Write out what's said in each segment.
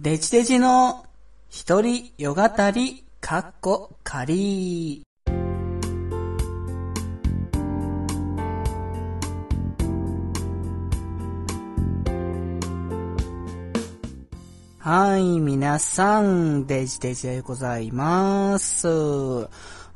デジデジの一人よがたり、かっこかり。はい、皆さん、デジデジでございます。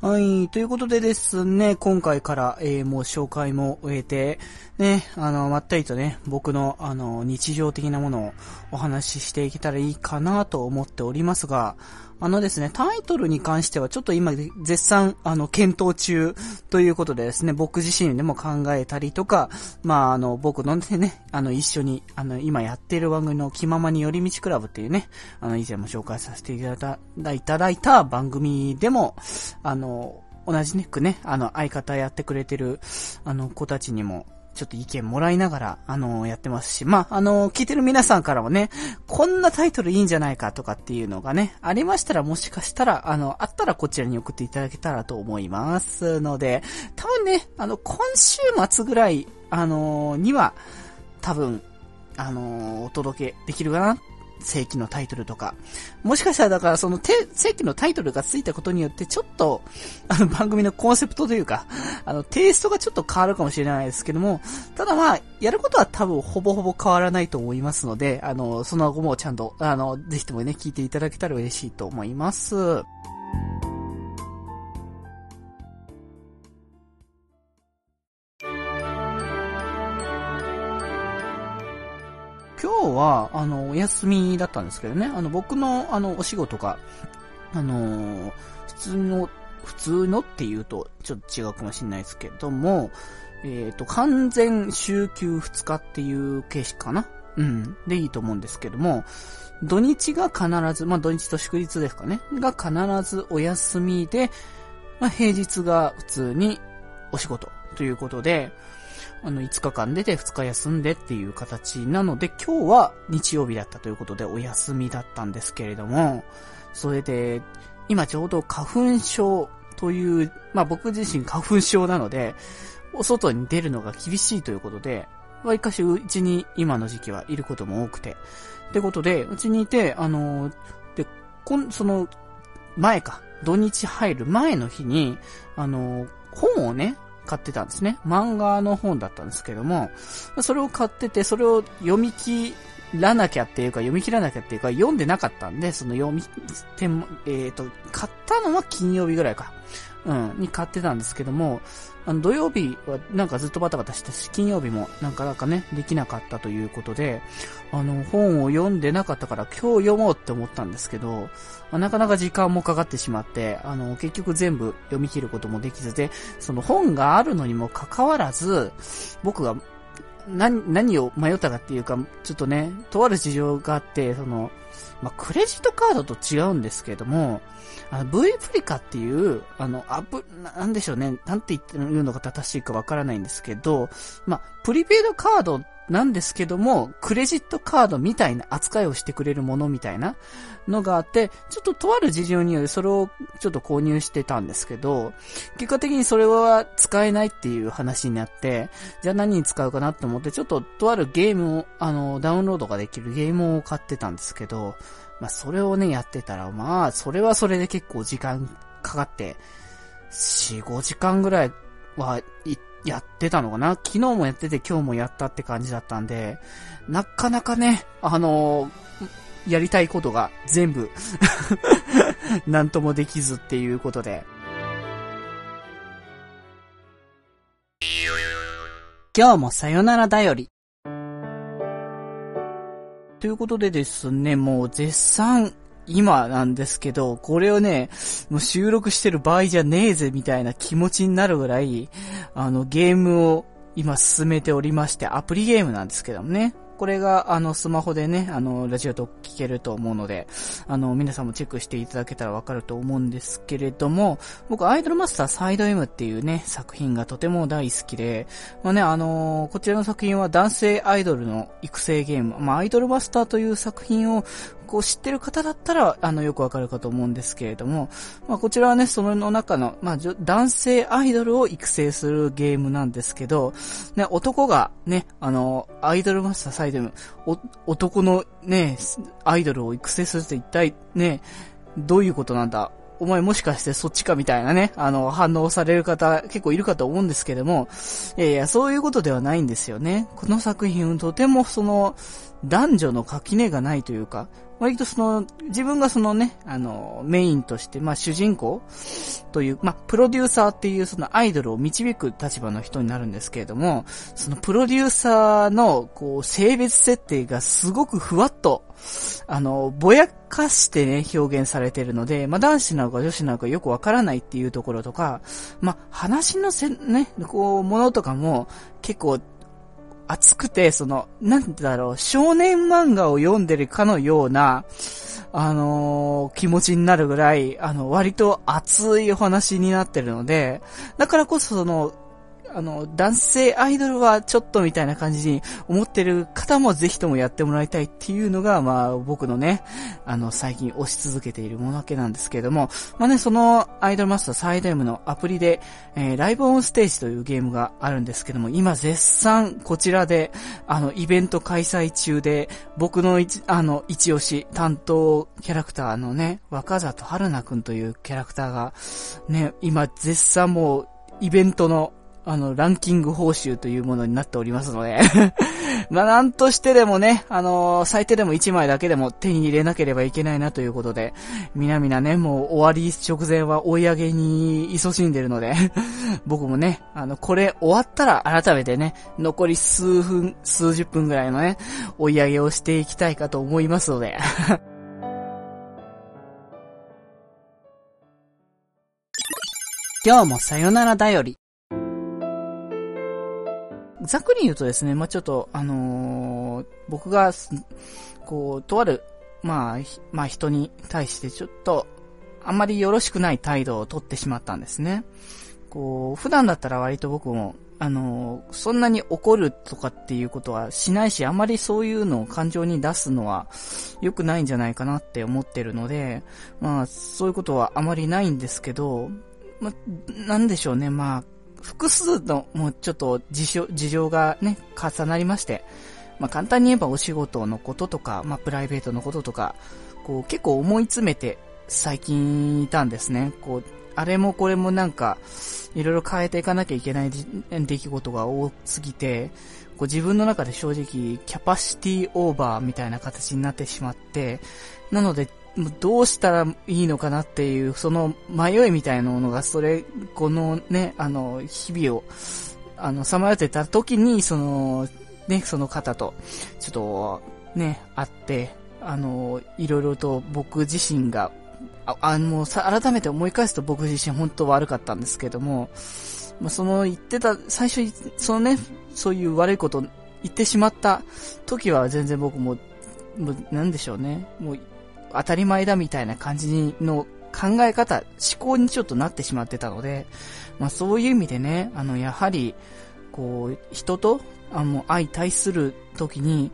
はい、ということでですね、今回から、えー、もう紹介も終えて、ね、あの、まったりとね、僕の、あの、日常的なものをお話ししていけたらいいかなと思っておりますが、あのですね、タイトルに関してはちょっと今絶賛、あの、検討中ということでですね、僕自身でも考えたりとか、まあ、あの、僕のね、あの、一緒に、あの、今やっている番組の気ままに寄り道クラブっていうね、あの、以前も紹介させていただいただいた番組でも、あの、同じね、くね、あの、相方やってくれてる、あの、子たちにも、ちょっと意見もらいながら、あのー、やってますし、まあ、あのー、聞いてる皆さんからもね、こんなタイトルいいんじゃないかとかっていうのがね、ありましたらもしかしたら、あの、あったらこちらに送っていただけたらと思いますので、多分ね、あの、今週末ぐらい、あのー、には、多分、あのお届けできるかな正規のタイトルとか。もしかしたらだからその正規のタイトルがついたことによってちょっと、あの番組のコンセプトというか、あのテイストがちょっと変わるかもしれないですけども、ただまあ、やることは多分ほぼほぼ変わらないと思いますので、あの、その後もちゃんと、あの、ぜひともね、聞いていただけたら嬉しいと思います。今日は、あの、お休みだったんですけどね、あの、僕の、あの、お仕事が、あの普通の、普通のって言うと、ちょっと違うかもしれないですけども、えっ、ー、と、完全週休2日っていう形式かな。うん。でいいと思うんですけども、土日が必ず、まあ土日と祝日ですかね、が必ずお休みで、まあ平日が普通にお仕事ということで、あの、5日間出て2日休んでっていう形なので、今日は日曜日だったということでお休みだったんですけれども、それで、今ちょうど花粉症という、まあ僕自身花粉症なので、お外に出るのが厳しいということで、わりかしうちに今の時期はいることも多くて。ってことで、うちにいて、あの、で、こん、その、前か、土日入る前の日に、あの、本をね、買ってたんですね。漫画の本だったんですけども、それを買ってて、それを読み切らなきゃっていうか、読み切らなきゃっていうか、読んでなかったんで、その読み、て、えっ、ー、と、買ったのは金曜日ぐらいか。うん、に買ってたんですけども、あの、土曜日はなんかずっとバタバタしてし、金曜日もなんかなんかね、できなかったということで、あの、本を読んでなかったから今日読もうって思ったんですけど、なかなか時間もかかってしまって、あの、結局全部読み切ることもできずで、その本があるのにもかかわらず、僕が何、何を迷ったかっていうか、ちょっとね、とある事情があって、その、まあ、クレジットカードと違うんですけども、あの、V プリカっていう、あの、アプ、なんでしょうね、なんて言ってるのが正しいかわからないんですけど、まあ、プリペイドカードなんですけども、クレジットカードみたいな扱いをしてくれるものみたいなのがあって、ちょっととある事情によりそれをちょっと購入してたんですけど、結果的にそれは使えないっていう話になって、じゃあ何に使うかなって思って、ちょっととあるゲームを、あの、ダウンロードができるゲームを買ってたんですけど、まあそれをね、やってたら、まあ、それはそれで結構時間かかって、4、5時間ぐらいは行って、やってたのかな？昨日もやってて今日もやったって感じだったんで、なかなかね、あのー、やりたいことが全部 なんともできずっていうことで。今日もさよならだより。ということでですね、もう絶賛今なんですけど、これをね、もう収録してる場合じゃねえぜみたいな気持ちになるぐらい、あの、ゲームを今進めておりまして、アプリゲームなんですけどもね。これが、あの、スマホでね、あの、ラジオと聞けると思うので、あの、皆さんもチェックしていただけたらわかると思うんですけれども、僕、アイドルマスターサイド M っていうね、作品がとても大好きで、まあね、あのこちらの作品は男性アイドルの育成ゲーム、まあ、アイドルマスターという作品をこう知ってる方だったら、あの、よくわかるかと思うんですけれども、まあ、こちらはね、その中の、まあ、男性アイドルを育成するゲームなんですけど、ね、男がね、あの、アイドルマスターサイドム、男のね、アイドルを育成するって一体ね、どういうことなんだお前もしかしてそっちかみたいなね、あの、反応される方結構いるかと思うんですけども、いやいや、そういうことではないんですよね。この作品、とてもその、男女の垣根がないというか、割とその、自分がそのね、あの、メインとして、まあ主人公という、まあプロデューサーっていうそのアイドルを導く立場の人になるんですけれども、そのプロデューサーの、こう、性別設定がすごくふわっと、あの、ぼやかしてね、表現されてるので、まあ男子なのか女子なのかよくわからないっていうところとか、まあ話のせ、ね、こう、ものとかも結構熱くて、その、なんだろう、少年漫画を読んでるかのような、あのー、気持ちになるぐらい、あの、割と熱いお話になってるので、だからこそその、あの、男性アイドルはちょっとみたいな感じに思ってる方もぜひともやってもらいたいっていうのが、まあ僕のね、あの、最近推し続けているものわけなんですけれども、まあね、そのアイドルマスターサイド M のアプリで、えー、ライブオンステージというゲームがあるんですけども、今絶賛こちらで、あの、イベント開催中で、僕の一、あの、一押し担当キャラクターのね、若里春菜くんというキャラクターが、ね、今絶賛もう、イベントのあの、ランキング報酬というものになっておりますので まあ、なんとしてでもね、あのー、最低でも1枚だけでも手に入れなければいけないなということで、みなみなね、もう終わり直前は追い上げに勤しんでるので 僕もね、あの、これ終わったら改めてね、残り数分、数十分ぐらいのね、追い上げをしていきたいかと思いますので 今日もさよならだより。ざっくり言うとですね、まあ、ちょっと、あのー、僕が、こう、とある、まあ、まあ、人に対してちょっと、あんまりよろしくない態度をとってしまったんですね。こう、普段だったら割と僕も、あのー、そんなに怒るとかっていうことはしないし、あまりそういうのを感情に出すのは良くないんじゃないかなって思ってるので、まあ、そういうことはあまりないんですけど、まあ、なんでしょうね、まあ、複数の、もうちょっと事情、事情がね、重なりまして、まあ簡単に言えばお仕事のこととか、まあプライベートのこととか、こう結構思い詰めて最近いたんですね。こう、あれもこれもなんか、いろいろ変えていかなきゃいけない出来事が多すぎて、こう自分の中で正直キャパシティオーバーみたいな形になってしまって、なのでどうしたらいいのかなっていう、その迷いみたいなものが、それ、このね、あの、日々を、あの、さまよってた時に、その、ね、その方と、ちょっと、ね、会って、あの、いろいろと僕自身が、あ、あの、さ、改めて思い返すと僕自身本当悪かったんですけども、まあ、その言ってた、最初、そのね、そういう悪いこと言ってしまった時は全然僕も、もう、なんでしょうね。もう、当たり前だみたいな感じの考え方、思考にちょっとなってしまってたので、まあそういう意味でね、あの、やはり、こう、人と、あの、相対するときに、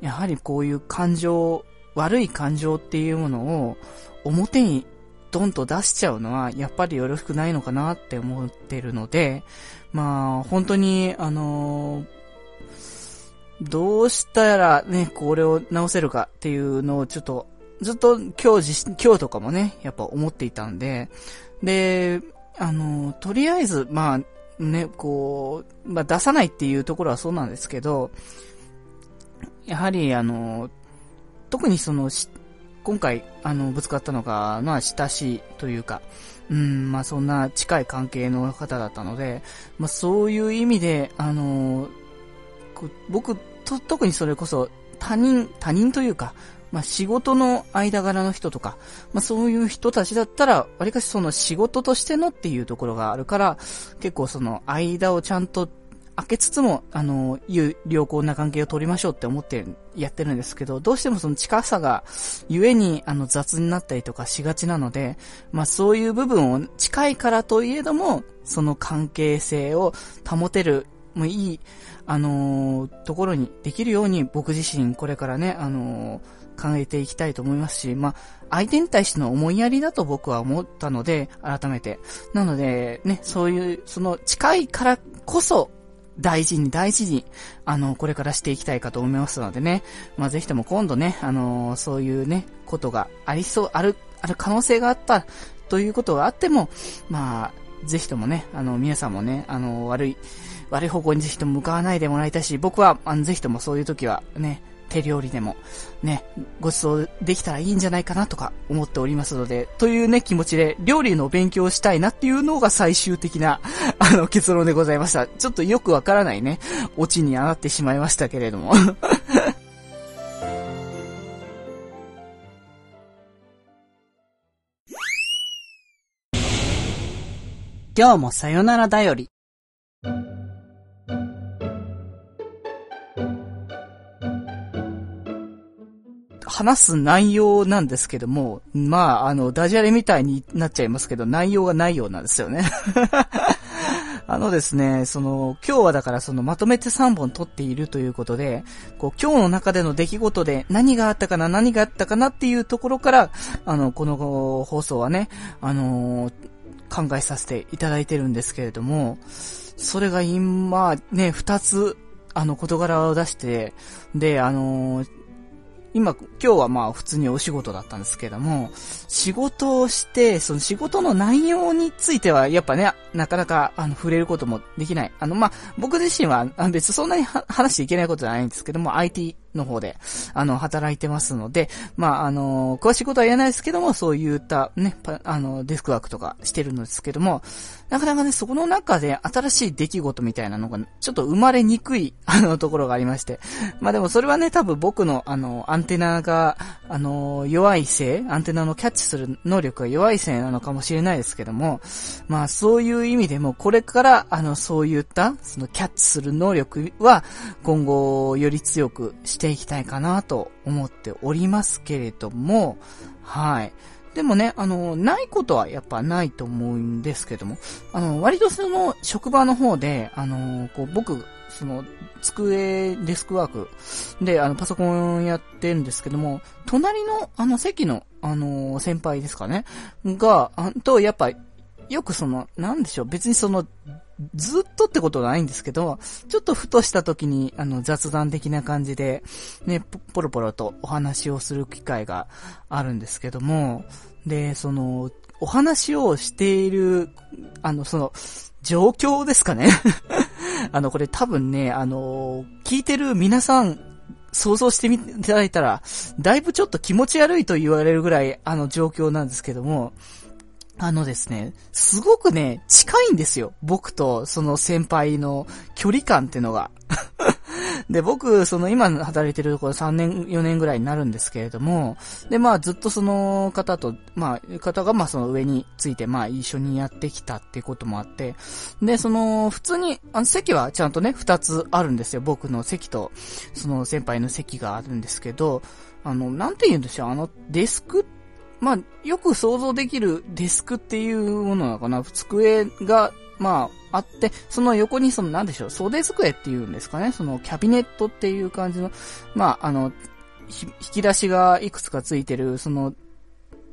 やはりこういう感情、悪い感情っていうものを表にドンと出しちゃうのは、やっぱりよろしくないのかなって思ってるので、まあ、本当に、あの、どうしたらね、これを直せるかっていうのをちょっとずっと今日今日とかもね、やっぱ思っていたんで、で、あの、とりあえず、まあ、ね、こう、まあ出さないっていうところはそうなんですけど、やはりあの、特にその、今回、あの、ぶつかったのが、まあ、親しいというか、うん、まあ、そんな近い関係の方だったので、まあ、そういう意味で、あの、僕と、特にそれこそ、他人、他人というか、まあ、仕事の間柄の人とか、まあ、そういう人たちだったら、わりかしその仕事としてのっていうところがあるから、結構その間をちゃんと開けつつも、あの、いう良好な関係を取りましょうって思ってやってるんですけど、どうしてもその近さが、ゆえに、あの、雑になったりとかしがちなので、まあそういう部分を近いからといえども、その関係性を保てる、もういい、あのー、ところにできるように僕自身これからね、あのー考えていきたいと思いますし、まあ、相手に対しての思いやりだと僕は思ったので、改めて。なので、ね、そういう、その近いからこそ、大事に大事に、あの、これからしていきたいかと思いますのでね。まあ、ぜひとも今度ね、あの、そういうね、ことがありそう、ある、ある可能性があったということがあっても、まあ、ぜひともね、あの、皆さんもね、あの、悪い、悪い方向にぜひとも向かわないでもらいたいし、僕は、あの、ぜひともそういう時はね、手料理でも、ね、ご馳走できたらいいんじゃないかなとか思っておりますので、というね、気持ちで料理の勉強をしたいなっていうのが最終的な、あの、結論でございました。ちょっとよくわからないね、オチになってしまいましたけれども。今日もさよならだより。話す内容なんですけども、まあ、あの、ダジャレみたいになっちゃいますけど、内容がないようなんですよね。あのですね、その、今日はだからそのまとめて3本撮っているということで、こう、今日の中での出来事で何があったかな、何があったかなっていうところから、あの、この放送はね、あのー、考えさせていただいてるんですけれども、それが今、ね、二つ、あの、事柄を出して、で、あのー、今、今日はまあ普通にお仕事だったんですけども、仕事をして、その仕事の内容については、やっぱね、なかなか、あの、触れることもできない。あの、まあ、僕自身は、別にそんなに話していけないことじゃないんですけども、IT の方で、あの、働いてますので、まあ、あの、詳しいことは言えないですけども、そういったね、あの、デスクワークとかしてるんですけども、なかなかね、そこの中で新しい出来事みたいなのが、ちょっと生まれにくい、あの、ところがありまして。まあでもそれはね、多分僕の、あの、アンテナが、あの、弱いせい、アンテナのキャッチする能力が弱いせいなのかもしれないですけども、まあそういう意味でも、これから、あの、そういった、そのキャッチする能力は、今後、より強くしてしていきたいかなと思っておりますけれども、はい。でもね、あの、ないことはやっぱないと思うんですけども、あの、割とその、職場の方で、あの、こう、僕、その、机、デスクワークで、あの、パソコンやってるんですけども、隣の、あの、席の、あの、先輩ですかね、が、あと、やっぱ、よくその、なんでしょう、別にその、ずっとってことはないんですけど、ちょっとふとした時に、あの、雑談的な感じで、ね、ポロポロとお話をする機会があるんですけども、で、その、お話をしている、あの、その、状況ですかね。あの、これ多分ね、あの、聞いてる皆さん、想像してみていただいたら、だいぶちょっと気持ち悪いと言われるぐらい、あの状況なんですけども、あのですね、すごくね、近いんですよ。僕とその先輩の距離感ってのが。で、僕、その今働いてるところ3年、4年ぐらいになるんですけれども、で、まあずっとその方と、まあ、方がまあその上について、まあ一緒にやってきたっていうこともあって、で、その、普通に、あの席はちゃんとね、2つあるんですよ。僕の席と、その先輩の席があるんですけど、あの、なんて言うんでしょう、あの、デスクってまあ、よく想像できるデスクっていうものなのかな。机が、まあ、あって、その横にその、なんでしょう、袖机っていうんですかね。その、キャビネットっていう感じの、まあ、あの、引き出しがいくつかついてる、その、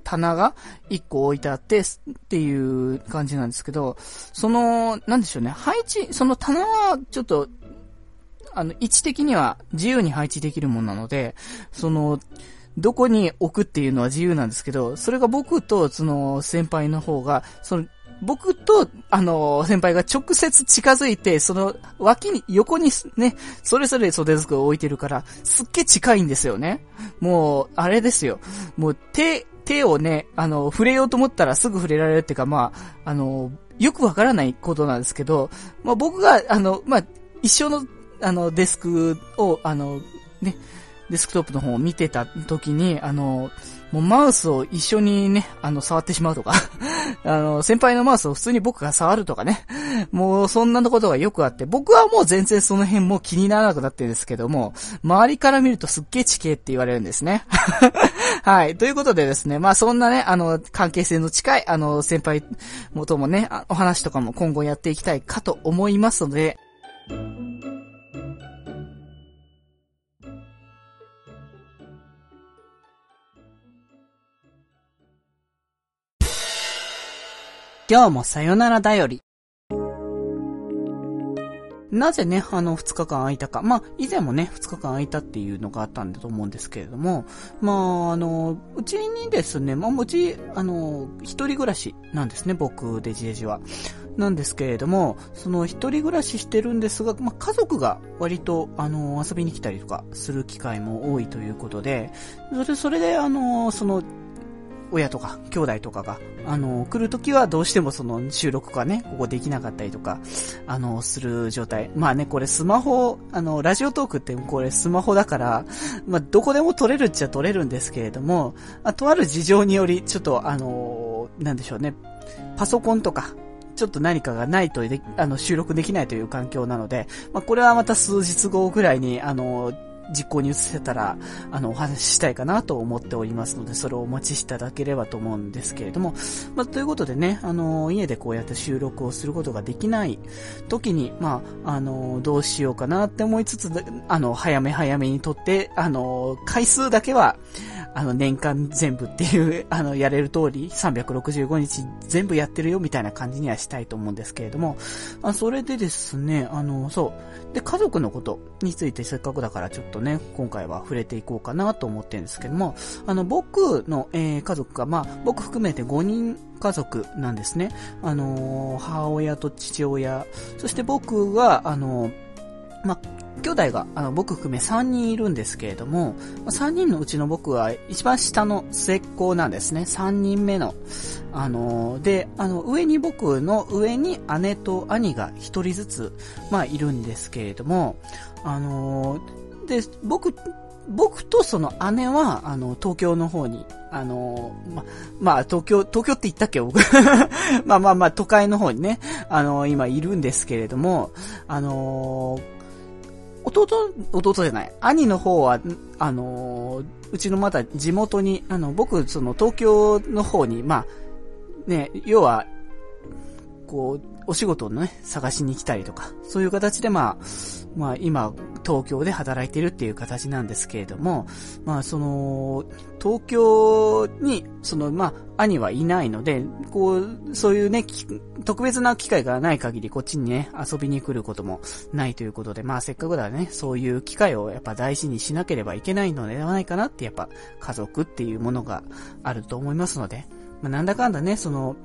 棚が一個置いてあって、っていう感じなんですけど、その、なんでしょうね、配置、その棚はちょっと、あの、位置的には自由に配置できるものなので、その、どこに置くっていうのは自由なんですけど、それが僕とその先輩の方が、その僕と、あの、先輩が直接近づいて、その脇に、横にね、それぞれ袖机を置いてるから、すっげえ近いんですよね。もう、あれですよ。もう手、手をね、あの、触れようと思ったらすぐ触れられるっていうか、まあ、あの、よくわからないことなんですけど、まあ僕が、あの、まあ、一緒の、あの、デスクを、あの、ね、デスクトップの方を見てた時に、あの、もうマウスを一緒にね、あの、触ってしまうとか あの、先輩のマウスを普通に僕が触るとかね。もうそんなことがよくあって、僕はもう全然その辺も気にならなくなってるんですけども、周りから見るとすっげえ地形って言われるんですね。はい。ということでですね、まあそんなね、あの、関係性の近い、あの、先輩元もね、お話とかも今後やっていきたいかと思いますので、今日もさよならだより。なぜね、あの、二日間空いたか。まあ、以前もね、二日間空いたっていうのがあったんだと思うんですけれども、まあ、あの、うちにですね、まあ、うち、あの、一人暮らしなんですね、僕、デジデジは。なんですけれども、その一人暮らししてるんですが、まあ、家族が割と、あの、遊びに来たりとかする機会も多いということで、それ、それで、あの、その、親とか兄弟とかが、あの、来るときはどうしてもその収録がね、ここできなかったりとか、あの、する状態。まあね、これスマホ、あの、ラジオトークってこれスマホだから、まあ、どこでも撮れるっちゃ撮れるんですけれども、あとある事情により、ちょっとあの、なんでしょうね、パソコンとか、ちょっと何かがないとあの、収録できないという環境なので、まあ、これはまた数日後ぐらいに、あの、実行に移せたら、あの、お話ししたいかなと思っておりますので、それをお待ちしていただければと思うんですけれども、まあ、ということでね、あの、家でこうやって収録をすることができない時に、まあ、あの、どうしようかなって思いつつ、あの、早め早めに撮って、あの、回数だけは、あの、年間全部っていう、あの、やれる通り、365日全部やってるよみたいな感じにはしたいと思うんですけれども、あそれでですね、あの、そう。で、家族のことについてせっかくだからちょっとね、今回は触れていこうかなと思ってるんですけども、あの、僕の、えー、家族が、まあ、僕含めて5人家族なんですね。あの母親と父親、そして僕が、あのまあ、兄弟が、あの、僕含め3人いるんですけれども、3人のうちの僕は一番下の末っ子なんですね。3人目の。あの、で、あの、上に僕の上に姉と兄が1人ずつ、まあ、いるんですけれども、あの、で、僕、僕とその姉は、あの、東京の方に、あの、ま、まあ、東京、東京って言ったっけ？僕 まあまあまあ、都会の方にね、あの、今いるんですけれども、あの弟、弟じゃない。兄の方は、あのうちのまだ地元に、あの、僕、その東京の方に、まあ、ね、要は、こう、お仕事のね、探しに来たりとか、そういう形でまあ、まあ今、東京で働いてるっていう形なんですけれども、まあその、東京に、そのまあ、兄はいないので、こう、そういうね、特別な機会がない限りこっちにね、遊びに来ることもないということで、まあせっかくだね、そういう機会をやっぱ大事にしなければいけないのではないかなって、やっぱ家族っていうものがあると思いますので、まあなんだかんだね、その、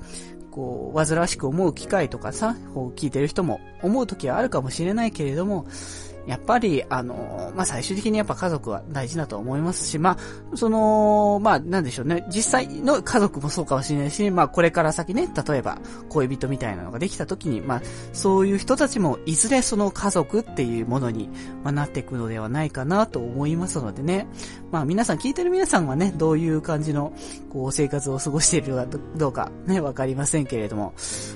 こう、煩わしく思う機会とかさ、こう聞いてる人も思う時はあるかもしれないけれども、やっぱり、あの、まあ、最終的にやっぱ家族は大事だと思いますし、まあ、その、まあ、なんでしょうね。実際の家族もそうかもしれないし、まあ、これから先ね、例えば、恋人みたいなのができた時に、まあ、そういう人たちも、いずれその家族っていうものに、まあ、なっていくのではないかなと思いますのでね。まあ、皆さん、聞いてる皆さんはね、どういう感じの、こう、生活を過ごしているかどうか、ね、わかりませんけれども、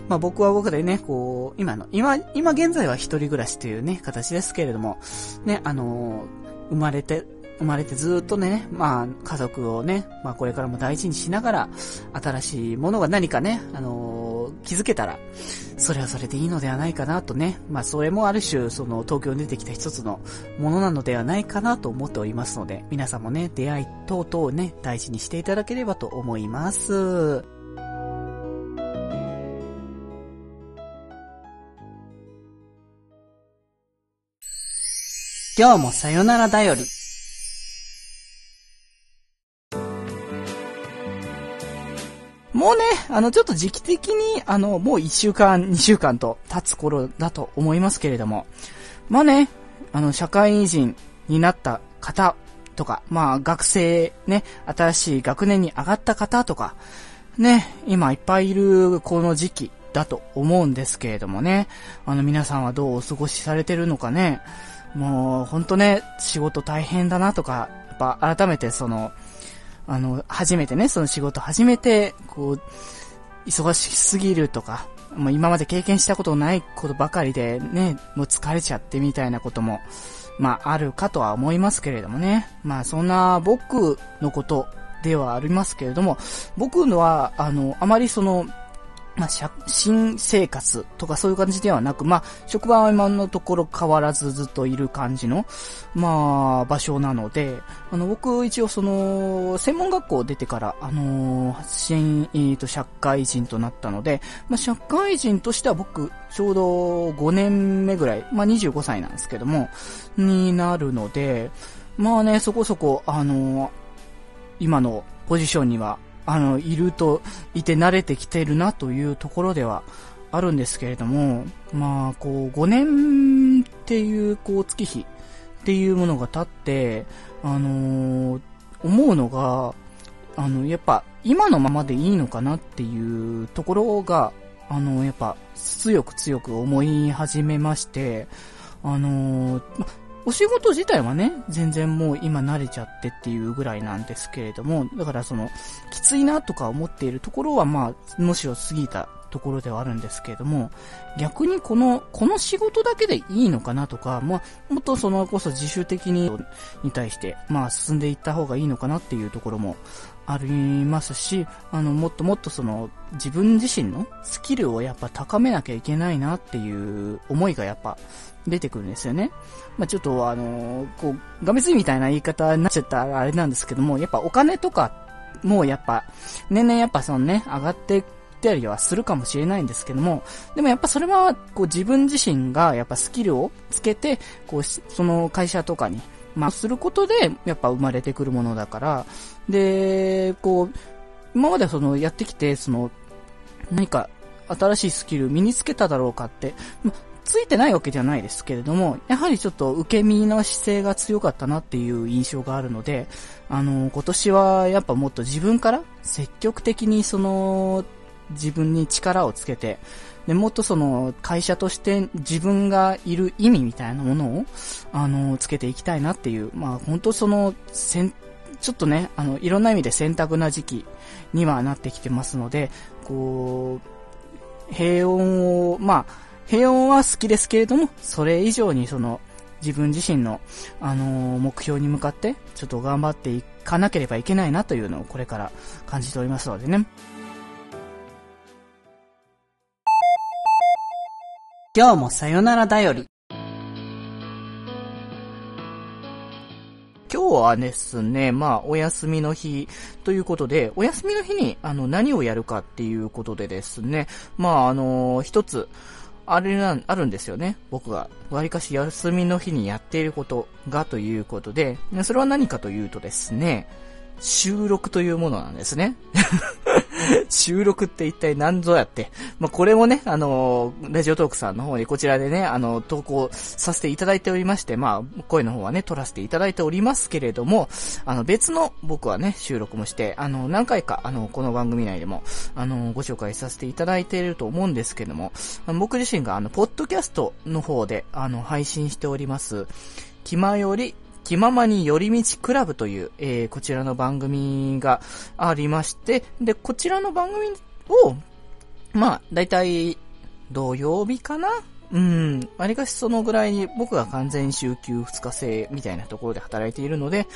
まあ、僕は僕でね、こう、今の、今、今現在は一人暮らしというね、形ですけれども、ども、ね、あの生まれて、生まれてずっとね、まあ、家族をね、まあ、これからも大事にしながら、新しいものが何かね、あの気づけたら、それはそれでいいのではないかなとね、まあ、それもある種、その、東京に出てきた一つのものなのではないかなと思っておりますので、皆さんもね、出会い等々をね、大事にしていただければと思います。今日もさよならだより。もうね、あの、ちょっと時期的に、あの、もう1週間、2週間と経つ頃だと思いますけれども、まあね、あの、社会人になった方とか、まあ、学生ね、新しい学年に上がった方とか、ね、今いっぱいいるこの時期だと思うんですけれどもね、あの、皆さんはどうお過ごしされてるのかね、もう、ほんとね、仕事大変だなとか、やっぱ改めてその、あの、初めてね、その仕事初めて、こう、忙しすぎるとか、もう今まで経験したことないことばかりでね、もう疲れちゃってみたいなことも、まああるかとは思いますけれどもね。まあそんな僕のことではありますけれども、僕のは、あの、あまりその、まあ、新生活とかそういう感じではなく、まあ、職場は今のところ変わらずずっといる感じの、まあ、場所なので、あの、僕一応その、専門学校出てから、あのー、新、えっ、ー、と、社会人となったので、まあ、社会人としては僕、ちょうど5年目ぐらい、まあ、25歳なんですけども、になるので、まあね、そこそこ、あのー、今のポジションにはあの、いると、いて慣れてきてるなというところではあるんですけれども、まあ、こう、5年っていう、こう、月日っていうものが経って、あのー、思うのが、あの、やっぱ、今のままでいいのかなっていうところが、あの、やっぱ、強く強く思い始めまして、あのー、お仕事自体はね、全然もう今慣れちゃってっていうぐらいなんですけれども、だからその、きついなとか思っているところはまあ、むしろ過ぎたところではあるんですけれども、逆にこの、この仕事だけでいいのかなとか、まあ、もっとそのこそ自主的に、に対して、まあ、進んでいった方がいいのかなっていうところもありますし、あの、もっともっとその、自分自身のスキルをやっぱ高めなきゃいけないなっていう思いがやっぱ出てくるんですよね。まあ、ちょっとあのー、こう、がめついみたいな言い方になっちゃったらあれなんですけども、やっぱお金とかもうやっぱ、年々やっぱそのね、上がってったりはするかもしれないんですけども、でもやっぱそれは、こう自分自身がやっぱスキルをつけて、こう、その会社とかに、まあ、することで、やっぱ生まれてくるものだから、で、こう、今までそのやってきて、その、何か新しいスキル身につけただろうかって、ついてないわけじゃないですけれども、やはりちょっと受け身の姿勢が強かったなっていう印象があるので、あの、今年はやっぱもっと自分から積極的にその、自分に力をつけて、で、もっとその、会社として自分がいる意味みたいなものを、あの、つけていきたいなっていう、まあ、本当その、せん、ちょっとね、あの、いろんな意味で選択な時期にはなってきてますので、こう、平穏を、まあ、平穏は好きですけれども、それ以上にその、自分自身の、あのー、目標に向かって、ちょっと頑張っていかなければいけないなというのをこれから感じておりますのでね。今日もさよならだより。今日はですね、まあ、お休みの日ということで、お休みの日に、あの、何をやるかっていうことでですね、まあ、あの、一つ、あれな、あるんですよね。僕が、わりかし休みの日にやっていることがということで、それは何かというとですね、収録というものなんですね。収録って一体何ぞやって。まあ、これもね、あのー、ラジオトークさんの方にこちらでね、あの、投稿させていただいておりまして、まあ、声の方はね、撮らせていただいておりますけれども、あの、別の僕はね、収録もして、あの、何回か、あの、この番組内でも、あの、ご紹介させていただいていると思うんですけども、僕自身が、あの、ポッドキャストの方で、あの、配信しております、気まより気ままに寄り道クラブという、えー、こちらの番組がありまして、で、こちらの番組を、まあ、だいたい土曜日かな？うん。わりかしそのぐらいに僕が完全週休2日制みたいなところで働いているので、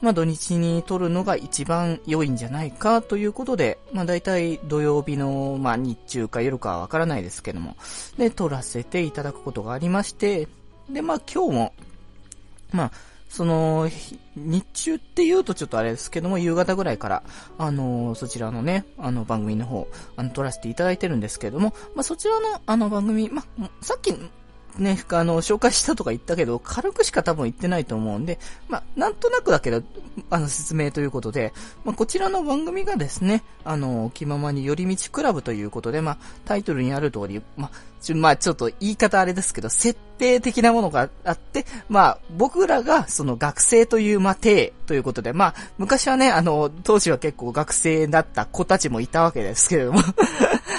まあ土日に撮るのが一番良いんじゃないかということで、まあ大体土曜日の、まあ日中か夜かはわからないですけども、で、撮らせていただくことがありまして、で、まあ今日も、まあ、その、日中って言うとちょっとあれですけども、夕方ぐらいから、あのー、そちらのね、あの番組の方、あの、撮らせていただいてるんですけれども、まあ、そちらのあの番組、まあ、さっき、ね、あの、紹介したとか言ったけど、軽くしか多分言ってないと思うんで、まあ、なんとなくだけど、あの、説明ということで、まあ、こちらの番組がですね、あの、気ままに寄り道クラブということで、まあ、タイトルにある通り、まあ、ちょ、まあ、ちょっと言い方あれですけど、設定的なものがあって、まあ、僕らが、その学生という、まあ、体ということで、まあ、昔はね、あの、当時は結構学生だった子たちもいたわけですけれども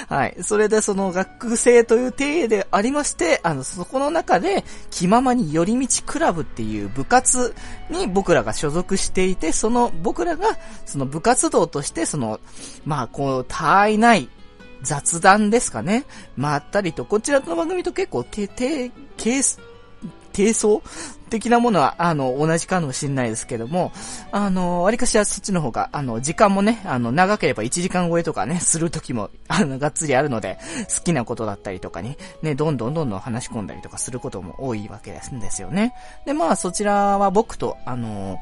はい。それでその学生という体でありまして、あの、そこの中で、気ままに寄り道クラブっていう部活に僕らが所属していて、その僕らが、その部活動として、その、まあ、こう、他愛ない雑談ですかね。まったりと、こちらの番組と結構、て、て、ケース、低層的なものは、あの、同じかもしれないですけども、あの、わりかしはそっちの方が、あの、時間もね、あの、長ければ1時間超えとかね、する時も、あの、がっつりあるので、好きなことだったりとかに、ね、どんどんどんどん話し込んだりとかすることも多いわけですんですよね。で、まあ、そちらは僕と、あの、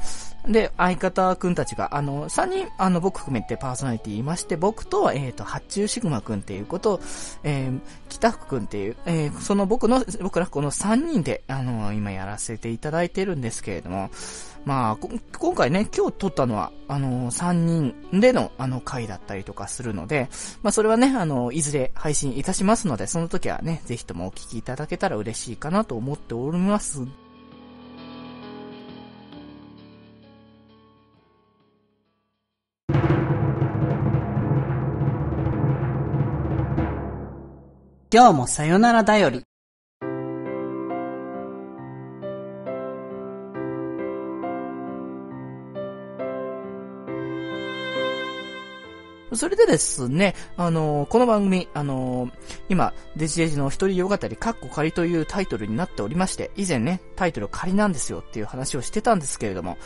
で、相方くんたちが、あの、3人、あの、僕含めてパーソナリティいまして、僕と、えっ、ー、と、八中シグマくんっていうこと、えー、北福くんっていう、えー、その僕の、僕らこの3人で、あの、今やらせていただいてるんですけれども、まあ、今回ね、今日撮ったのは、あの、3人での、あの、回だったりとかするので、まあ、それはね、あの、いずれ配信いたしますので、その時はね、ぜひともお聞きいただけたら嬉しいかなと思っております。今日もさよならだより。それでですね、あのー、この番組、あのー、今、デジデジの一人よ語り、カッコ仮というタイトルになっておりまして、以前ね、タイトル仮なんですよっていう話をしてたんですけれども、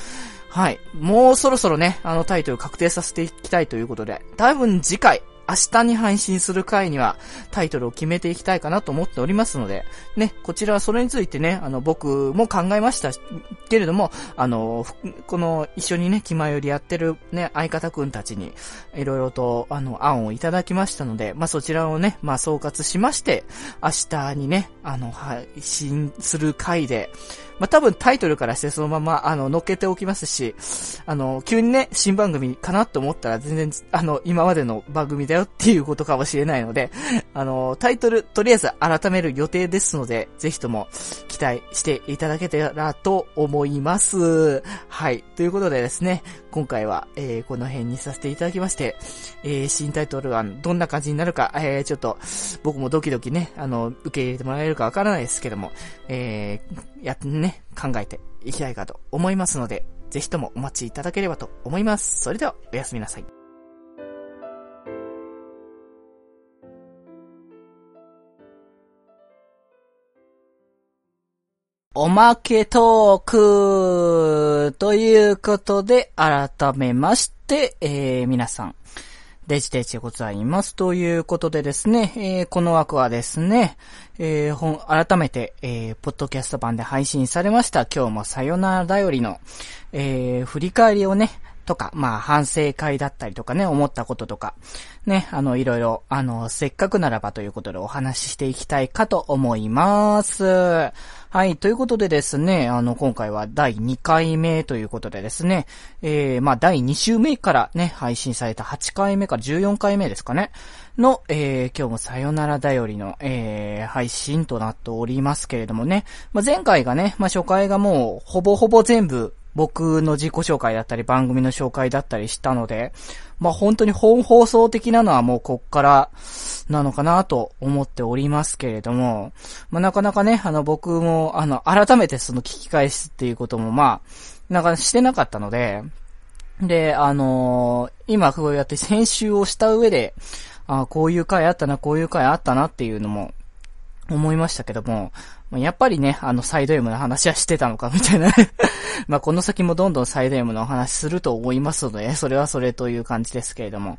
はい。もうそろそろね、あのタイトル確定させていきたいということで、多分次回、明日に配信する回にはタイトルを決めていきたいかなと思っておりますので、ね、こちらはそれについてね、あの、僕も考えましたけれども、あの、この一緒にね、気前よりやってるね、相方くんたちに、いろいろと、あの、案をいただきましたので、まあ、そちらをね、まあ、総括しまして、明日にね、あの、配信する回で、まあ、多分タイトルからしてそのまま、あの、乗っけておきますし、あの、急にね、新番組かなと思ったら全然、あの、今までの番組だよっていうことかもしれないので、あの、タイトル、とりあえず改める予定ですので、ぜひとも期待していただけたらと思います。はい。ということでですね、今回は、えー、この辺にさせていただきまして、えー、新タイトルはどんな感じになるか、えー、ちょっと、僕もドキドキね、あの、受け入れてもらえるかわからないですけども、えー、やってね、考えていきたいかと思いますので、ぜひともお待ちいただければと思います。それでは、おやすみなさい。おまけトークということで、改めまして、えー、皆さん、デジデジでございます。ということでですね、えー、この枠はですね、えー、本、改めて、えー、ポッドキャスト版で配信されました、今日もさよならだよりの、えー、振り返りをね、とか、まあ、反省会だったりとかね、思ったこととか、ね、あの、いろいろ、あの、せっかくならばということでお話ししていきたいかと思います。はい、ということでですね、あの、今回は第2回目ということでですね、えー、まあ、第2週目からね、配信された8回目から14回目ですかね、の、えー、今日もさよならだよりの、えー、配信となっておりますけれどもね、まあ、前回がね、まあ、初回がもう、ほぼほぼ全部、僕の自己紹介だったり番組の紹介だったりしたので、まあ本当に本放送的なのはもうこっからなのかなと思っておりますけれども、まあなかなかね、あの僕もあの改めてその聞き返すっていうこともまあ、なんかしてなかったので、で、あのー、今こうやって編集をした上で、あこういう回あったな、こういう回あったなっていうのも思いましたけども、やっぱりね、あの、サイド M の話はしてたのか、みたいな まあ、この先もどんどんサイド M のお話すると思いますので、それはそれという感じですけれども。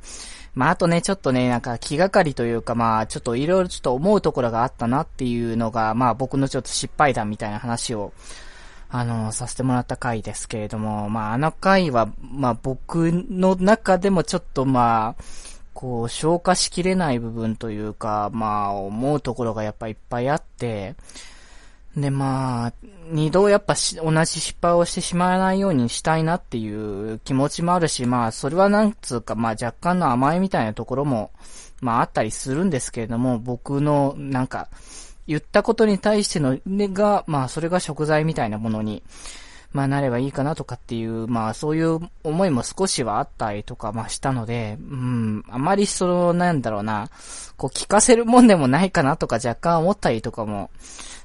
まあ、あとね、ちょっとね、なんか気がかりというか、まあ、ちょっといろいろちょっと思うところがあったなっていうのが、まあ、僕のちょっと失敗談みたいな話を、あの、させてもらった回ですけれども、まあ、あの回は、まあ、僕の中でもちょっとまあ、こう、消化しきれない部分というか、まあ、思うところがやっぱいっぱいあって、で、まあ、二度やっぱし、同じ失敗をしてしまわないようにしたいなっていう気持ちもあるし、まあ、それはなんつうか、まあ若干の甘えみたいなところも、まああったりするんですけれども、僕の、なんか、言ったことに対しての、ね、が、まあそれが食材みたいなものに、まあなればいいかなとかっていう、まあそういう思いも少しはあったりとか、まあしたので、うん、あまりその、なんだろうな、こう聞かせるもんでもないかなとか若干思ったりとかも、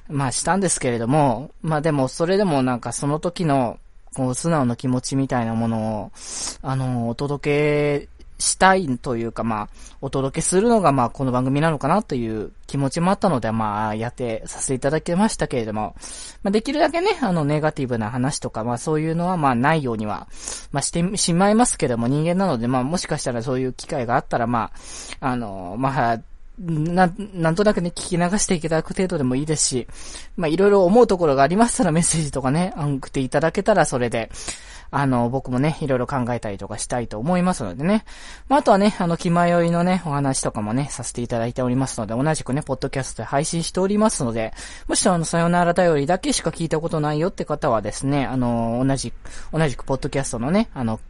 まあしたんですけれども、まあでもそれでもなんかその時の、こう素直な気持ちみたいなものを、あの、お届けしたいというか、まあ、お届けするのが、まあ、この番組なのかなという気持ちもあったので、まあ、やってさせていただきましたけれども、まあ、できるだけね、あの、ネガティブな話とか、まあ、そういうのは、まあ、ないようには、まあ、してしまいますけれども、人間なので、まあ、もしかしたらそういう機会があったら、まあ、あの、まあ、な、なんとなくね、聞き流していただく程度でもいいですし、まあ、いろいろ思うところがありましたらメッセージとかね、送っていただけたらそれで、あの、僕もね、いろいろ考えたりとかしたいと思いますのでね。まあ、あとはね、あの、気迷いのね、お話とかもね、させていただいておりますので、同じくね、ポッドキャストで配信しておりますので、もしあの、さよなら頼りだけしか聞いたことないよって方はですね、あの、同じ、同じくポッドキャストのね、あの、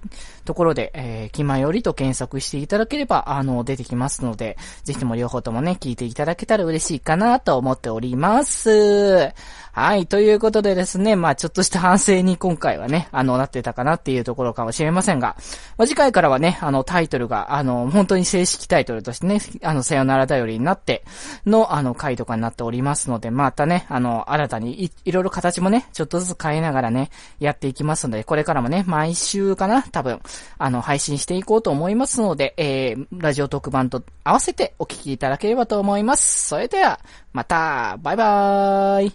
ところで、えー、気迷りと検索していただければ、あの、出てきますので、ぜひとも両方こともね、聞いていただけたら嬉しいかなと思っております。はい、ということでですね、まあちょっとした反省に今回はね、あの、なってたかなっていうところかもしれませんが、まあ、次回からはね、あの、タイトルが、あの、本当に正式タイトルとしてね、あの、さよならだよりになっての、あの、回とかになっておりますので、またね、あの、新たにい、いろいろ形もね、ちょっとずつ変えながらね、やっていきますので、これからもね、毎週かな、多分、あの、配信していこうと思いますので、えー、ラジオ特番と合わせてお聞きいただければと思います。それでは、また、バイバーイ